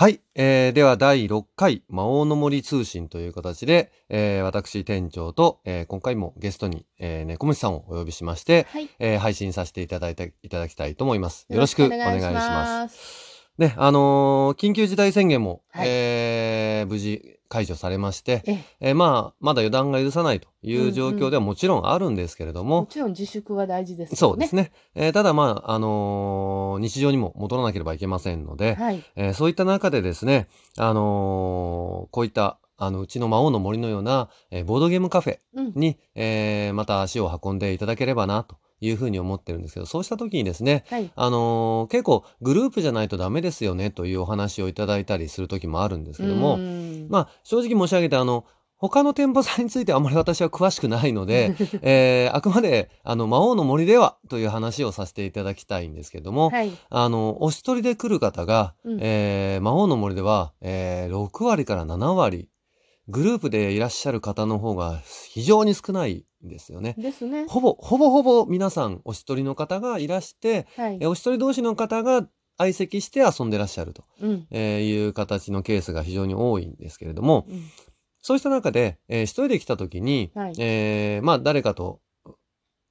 はい、えー、では第6回魔王の森通信という形で、えー、私店長と、えー、今回もゲストに、えー、猫虫さんをお呼びしまして、はい。えー、配信させていただいていただきたいと思います。よろしくお願いします。す。ね、あのー緊急事態宣言も、はいえー無事解除されまして、ええ、えーまあ、まだ予断が許さないという状況ではもちろんあるんですけれども、もちろん自粛は大事ですよね。そうですね。えーただまあ、あのー日常にも戻らなければいけませんので、はい。えーそういった中でですね、あのーこういった、あの、うちの魔王の森のような、えーボードゲームカフェうん。に、えーまた足を運んでいただければな、というふうに思ってるんですけど、そうした時にですね、はい。あのー結構グループじゃないとダメですよね、というお話をいただいたりする時もあるんですけども、うんまあ、正直申し上げて、あの、他の店舗さんについてはあまり私は詳しくないので、えーあくまで、あの、魔王の森ではという話をさせていただきたいんですけども、はい。あの、お一人で来る方が、うんえー魔王の森では、えー6割から7割、グループでいらっしゃる方の方が非常に少ないんですよね。ですね。ほぼ、ほぼほぼ皆さんお一人の方がいらして、はいえ。お一人同士の方が相席して遊んでらっしゃると、うん。えーいう形のケースが非常に多いんですけれども、うんそうした中で、えー一人で来た時に、はいえーまあ誰かと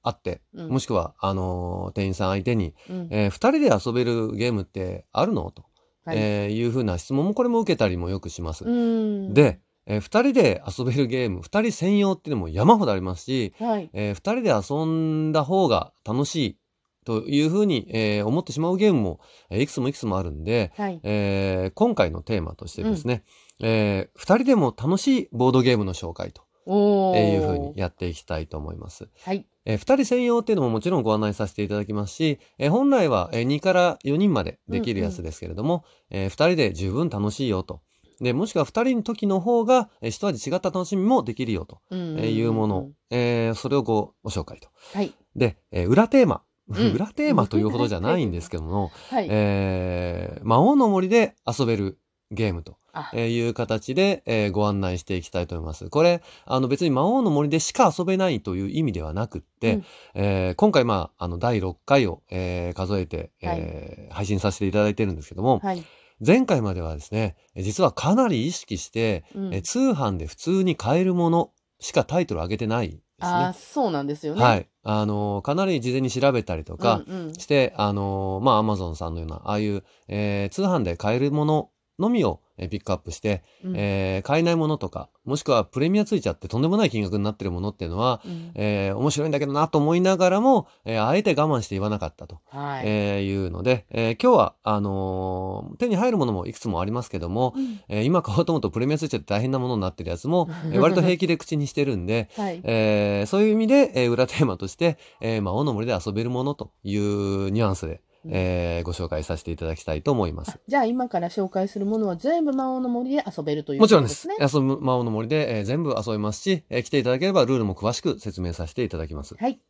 会って、うんもしくは、あのー店員さん相手に、うんえー二人で遊べるゲームってあるの？と、はいえーいうふうな質問もこれも受けたりもよくします。うん。で、えー二人で遊べるゲーム、二人専用っていうのも山ほどありますし、はい。えー二人で遊んだ方が楽しいというふうに、えー思ってしまうゲームも、えーいくつもいくつもあるんで、はい。えー今回のテーマとしてですね、えー二人でも楽しいボードゲームの紹介とおーいうふうにやっていきたいと思います。はい。えー二人専用っていうのももちろんご案内させていただきますし、えー本来はえー2から4人までできるやつですけれども、えー二人で十分楽しいよと。で、もしくは二人の時の方が、えー一味違った楽しみもできるよと、いうもの、。えーそれをごご紹介と。はい。で、えー裏テーマ。うん 裏テーマというほどじゃないんですけども、はい。えー魔王の森で遊べるゲームという形で、えーご案内していきたいと思います。これ、あの別に魔王の森でしか遊べないという意味ではなくって、うんえー今回まあ、あの第6回を、えー数えて、えー配信させていただいてるんですけども、はい。前回まではですね、えー実はかなり意識して、うんえー通販で普通に買えるものしかタイトル上げてないですああ、ね。そうなんですよね。。はいい。あのーかなり事前に調べたりとか、うんうんして、あのーまあ、アマゾンさんのような、ああいう、えー通販で買えるもののみを、えーピックアップして、うんえー買えないものとか、もしくはプレミアついちゃってとんでもない金額になってるものっていうのは、うんえー面白いんだけどなと思いながらも、えーあえて我慢して言わなかったと、はい。えーいうので、えー今日は、あのー手に入るものもいくつもありますけども、うんえー今買おうと思うとプレミアついちゃって大変なものになってるやつも、えー割と平気で口にしてるんで、はい。えーそういう意味で、えー裏テーマとして、えー魔王の森で遊べるものというニュアンスで、うんえーご紹介させていただきたいと思いますあ。じゃあ今から紹介するものは全部魔王の森で遊べるというもちろんです。遊ぶ魔王の森で、えー全部遊べますし、えー来ていただければルールも詳しく説明させていただきます。はい。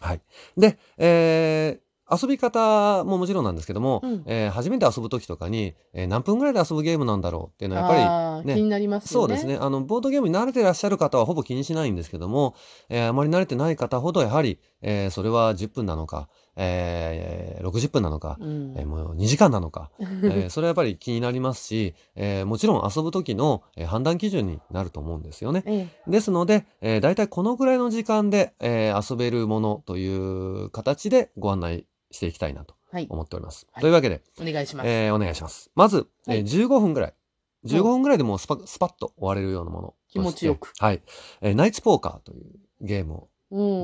はい。で、えー遊び方ももちろんなんですけども、うんえー初めて遊ぶ時とかに、えー何分ぐらいで遊ぶゲームなんだろうっていうのはやっぱりね気になりますよね。そうですね。あの、ボードゲームに慣れてらっしゃる方はほぼ気にしないんですけども、えーあまり慣れてない方ほどやはり、えーそれは10分なのか、えー60分なのか、うん。えーもう2時間なのか、えー それはやっぱり気になりますし、えーもちろん遊ぶ時の、えー判断基準になると思うんですよね。ええですので、えー、大体このぐらいの時間で、えー遊べるものという形でご案内していきたいなとはい。思っております。はいというわけで、お願いします。えーお願いします。まず、えーはい15分ぐらい。15分ぐらいでもうスパスパッと終われるようなもの。気持ちよくはい。えーナイツポーカーというゲームをうん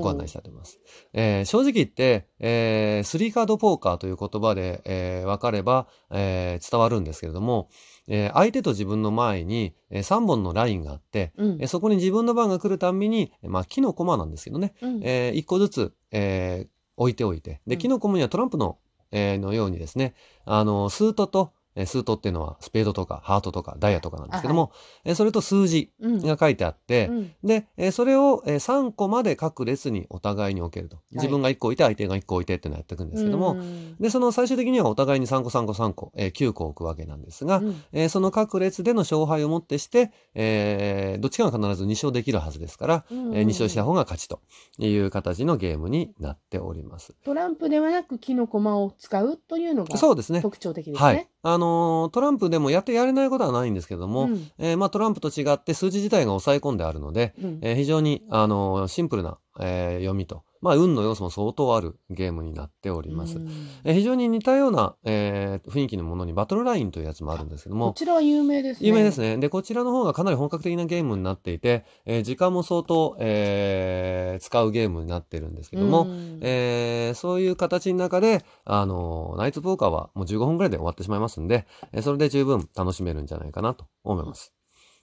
ご案内したいと思います。えー正直言って、えースリーカードポーカーという言葉で、えー分かれば、えー伝わるんですけれども、えー相手と自分の前に、え3本のラインがあって、うん。えーそこに自分の番が来るたんびに、まあ、木の駒なんですけどね、うん。え1個ずつ、えー置いておいて、で、うん。木の駒にはトランプの、えーのようにですね、あの、スートと、えースートっていうのはスペードとかハートとかダイヤとかなんですけども、えーそれと数字うんが書いてあって、うんで、えーそれを、え3個まで各列にお互いに置けると。自分が1個置いて相手が1個置いてっていうのをやっていくんですけども、うんで、その最終的にはお互いに3個3個3個、えー9個置くわけなんですが、うんえーその各列での勝敗をもってして、えーどっちかが必ず2勝できるはずですから、うんえ2勝した方が勝ちという形のゲームになっております。トランプではなく木の駒を使うというのがそうですね。特徴的ですね。はい。あのートランプでもやってやれないことはないんですけども、うん。えーまあ、トランプと違って数字自体が抑え込んであるので、うん。えー非常に、あのーシンプルな、えー読みと、まあ、運の要素も相当あるゲームになっております。うんえー非常に似たような、えー雰囲気のものにバトルラインというやつもあるんですけどこも、ちらは有名ですね。有名ですね。で、こちらの方がかなり本格的なゲームになっていて、えー時間も相当、えー使うゲームになってるんですけども、うんえーそういう形の中で、あのーナイツポーカーはもう15分ぐらいで終わってしまいますんで、えーそれで十分楽しめるんじゃないかなと思います。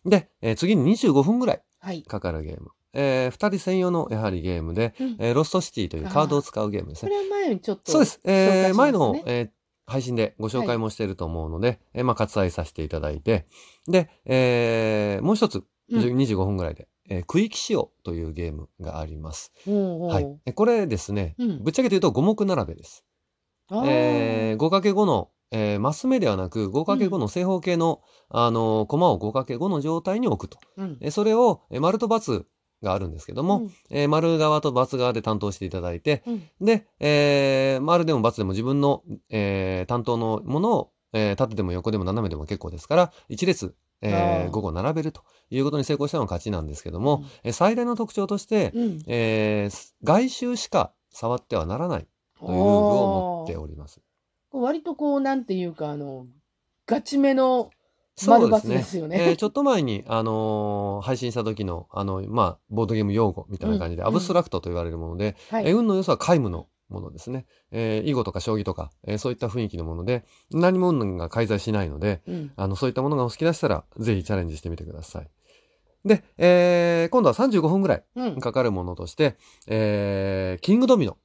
で、えー次に25分ぐらいはい。かかるゲーム。えー二人専用のやはりゲームで、うんえーロストシティというカードを使うゲームですね。それは前にちょっとそうです。えー前の、えー配信でご紹介もしていると思うので、えーまあ、割愛させていただいて、で、えーもう一つ、うん25分ぐらいで、えークイキシオというゲームがあります。おうおうはい。えこれですね、うんぶっちゃけて言うと五目並べです。えー、5×5 の、えーマス目ではなく 5×5 の正方形の、あのーコマを 5×5 の状態に置くと。うんえーそれを、えー丸と×があるんですけども、えー丸側と×側で担当していただいて、うん。うんで、えー、丸でも×でも自分の、えー担当のものを、えー縦でも横でも斜めでも結構ですから、一列、えあー。5個並べるということに成功したのが勝ちなんですけども、えー最大の特徴として、うん。えー外周しか触ってはならないというルールを持っております。割とこうなんていうかあのガチめの丸×そうですね。ですよね。えーちょっと前に、あのー配信した時の、あの、まあ、ボードゲーム用語みたいな感じで、うんアブストラクトと言われるもので、はいえー運の要素は皆無のものですね。えー囲碁とか将棋とか、えーそういった雰囲気のもので、何も運が介在しないので、うんあの、そういったものがお好きでしたら、ぜひチャレンジしてみてください。で、えー今度は35分ぐらいうんかかるものとして、えーキングドミノ。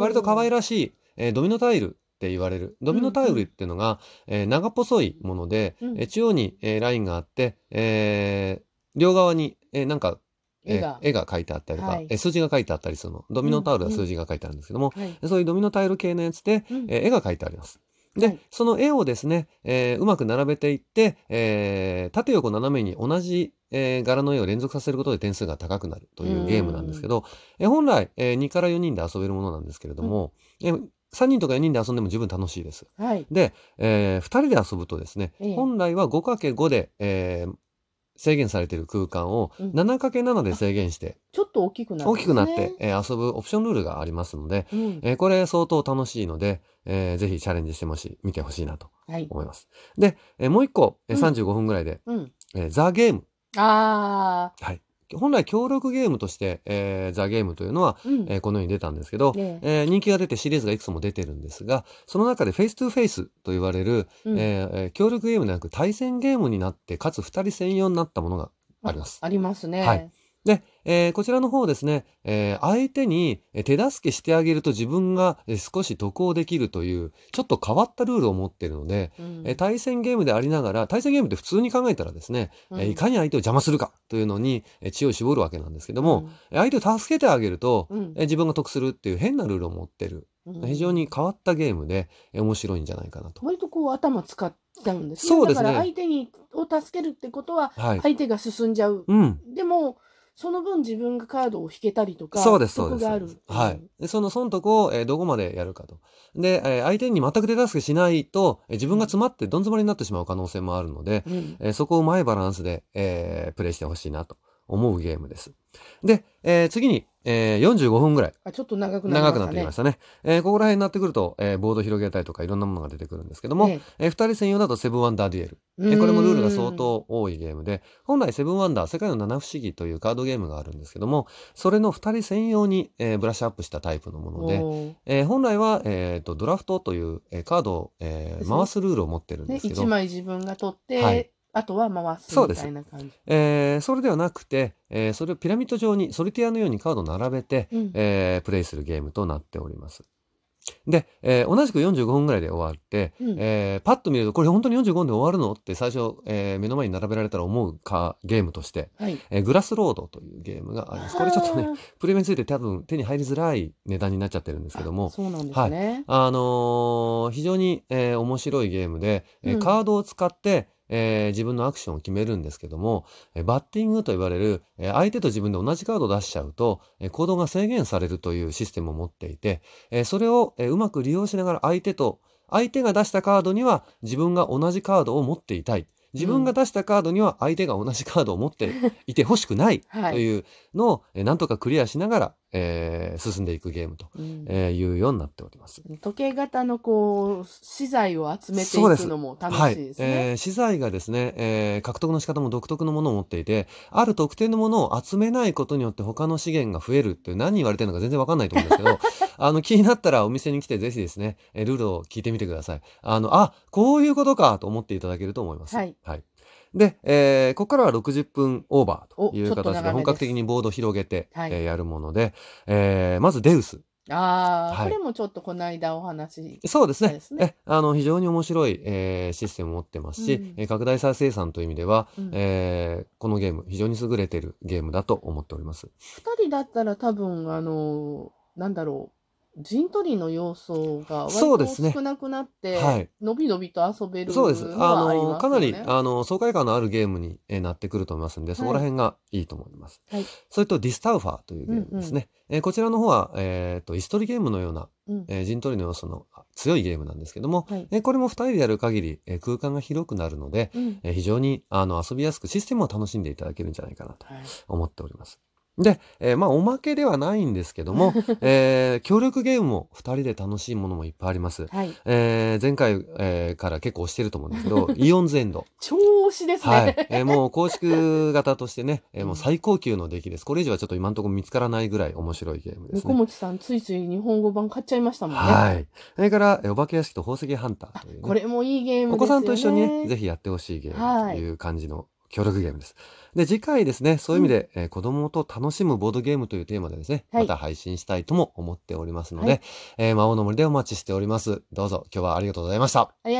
割と可愛らしい、えードミノタイルって言われる。ドミノタイルっていうのが、えー長細いもので、うん。えー中央に、えーラインがあって、えー両側に、えーなんか、えー絵が。絵が書いてあったりとか、はい。えー数字が書いてあったりするの。ドミノタイルは数字が書いてあるんですけども、はい。でそういうドミノタイル系のやつで、うん。えー絵が書いてあります。で、はい。その絵をですね、えーうまく並べていって、えー縦横斜めに同じ、えー柄の絵を連続させることで点数が高くなるというゲームなんですけど、えー本来、えー2から4人で遊べるものなんですけれども、えー3人とか4人で遊んでも十分楽しいです。はい。で、え2人で遊ぶとですね、ええ本来は 5×5 で、えー制限されている空間をうん 7×7 で制限して、ちょっと大きくなるん大きくなって、えー遊ぶオプションルールがありますので、うんえーこれ相当楽しいので、えーぜひチャレンジしてほしい、見てほしいなとはい。思います。で、えーもう一個、えーうん35分ぐらいで、うん。えーザ・ゲーム。あはい。本来協力ゲームとして、えー The Game というのは、ー。うん。えーこのように出たんですけど、ねえー人気が出てシリーズがいくつも出てるんですが、その中で Face to Face と言われる、うんえ協力ゲームではなく対戦ゲームになって、かつ2人専用になったものがあります。ありますね。はい。で、えーこちらの方ですね、えー相手にえー手助けしてあげると自分がえー少し得をできるという、ちょっと変わったルールを持っているので、うんえー対戦ゲームでありながら、対戦ゲームって普通に考えたらですね、えーうんいかに相手を邪魔するかというのにえー知恵を絞るわけなんですけども、うんえー相手を助けてあげると、うんえー自分が得するっていう変なルールを持ってる、うん非常に変わったゲームでえー面白いんじゃないかなと。割とこう頭使っちゃうんですね。そうですねだから相手にを助けるってことははい。相手が進んじゃう。うん。でもその分自分がカードを引けたりとかそうです、そうです。得があるはい。でその損得を、えーどこまでやるかと。で、えー相手に全く手助けしないと、えー自分が詰まってどん詰まりになってしまう可能性もあるので、うんえーそこをうまいバランスで、えープレイしてほしいなと思うゲームです。で、えー次に、えー45分ぐらい。あちょっと長くなりま長くなってきましたね。えーここら辺になってくると、えーボード広げたりとかいろんなものが出てくるんですけども、ねえー二人専用だとセブンワンダーデュエル。うんえこれもルールが相当多いゲームで、本来セブンワンダー、世界の七不思議というカードゲームがあるんですけども、それの二人専用に、えーブラッシュアップしたタイプのもので、えー本来は、えーとドラフトという、えーカードを、えー回すルールを持ってるんねですけど、一枚自分が取って、はいあとは回すみたいな感じ。えーそれではなくて、えーそれをピラミッド状にソリティアのようにカードを並べて、うんえープレイするゲームとなっております。で、えー同じく45分ぐらいで終わって、うんえーパッと見るとこれ本当に45分で終わるの？って最初、えー目の前に並べられたら思うかゲームとして、はい。えーグラスロードというゲームがあります。これちょっとね、プレイについて多分手に入りづらい値段になっちゃってるんですけどあも、そうなんですね。あのー非常に、えー面白いゲームで、えーうんカードを使って、えー自分のアクションを決めるんですけども、えーバッティングと言われる、えー相手と自分で同じカードを出しちゃうと、えー行動が制限されるというシステムを持っていて、えーそれを、えーうまく利用しながら相手と、相手が出したカードには自分が同じカードを持っていたい。自分が出したカードには相手が同じカードを持っていてほしくないはいというのを、えーなんとかクリアしながら、えー進んでいくゲームと、うんえーいうようになっております。時計型のこう資材を集めていくのも楽はいしいですね。えー資材がですね、えー獲得の仕方も独特のものを持っていて、ある特定のものを集めないことによって他の資源が増えるって何言われてるのか全然わかんないと思うんですけど、あの気になったらお店に来てぜひですね、えールールを聞いてみてください。あの、あ、こういうことかと思っていただけると思います。はい。で、えーここからは60分オーバーという形で本格的にボードを広げて、はいえーやるもので、えーまずデウス。ああ、はいこれもちょっとこの間お話。そうですね。そうですねえあの非常に面白い、えーシステムを持ってますし、うんえー拡大再生産という意味では、うんえーこのゲーム非常に優れているゲームだと思っております。二人だったら多分、あの、なんだろう。陣取りの要素が少なくなって、はい。のびのびと遊べるそうです。あの、ありますかなり、あの、爽快感のあるゲームに、えーなってくると思いますんで、そこら辺がいいと思います。はい。それと、 Die Staufer というゲームですね。えーこちらの方は、えっ、と、陣取りゲームのような、うん。えー陣取りの要素の強いゲームなんですけども、はい。えーこれも二人でやる限り、えー空間が広くなるので、うん。えー非常にあの遊びやすくシステムを楽しんでいただけるんじゃないかなとはい。思っております。で、えーまあおまけではないんですけども、えー協力ゲームも二人で楽しいものもいっぱいあります。はい。えー前回、えーから結構押してると思うんですけど、Aeon's End。超推しですね。はい。えーもう構築型としてね、えーもううん最高級の出来です。これ以上はちょっと今のところ見つからないぐらい面白いゲームです猫ね。持さん、ついつい日本語版買っちゃいましたもんね。はい。それから、えーお化け屋敷と宝石ハンターというね、これもいいゲームですよね。お子さんと一緒にね、ぜひやってほしいゲームという感じの協力ゲームです。で、次回ですね、そういう意味で、えー子供と楽しむボードゲームというテーマでですね、はいまた配信したいとも思っておりますので、はいえー魔王の森でお待ちしております。どうぞ今日はありがとうございました。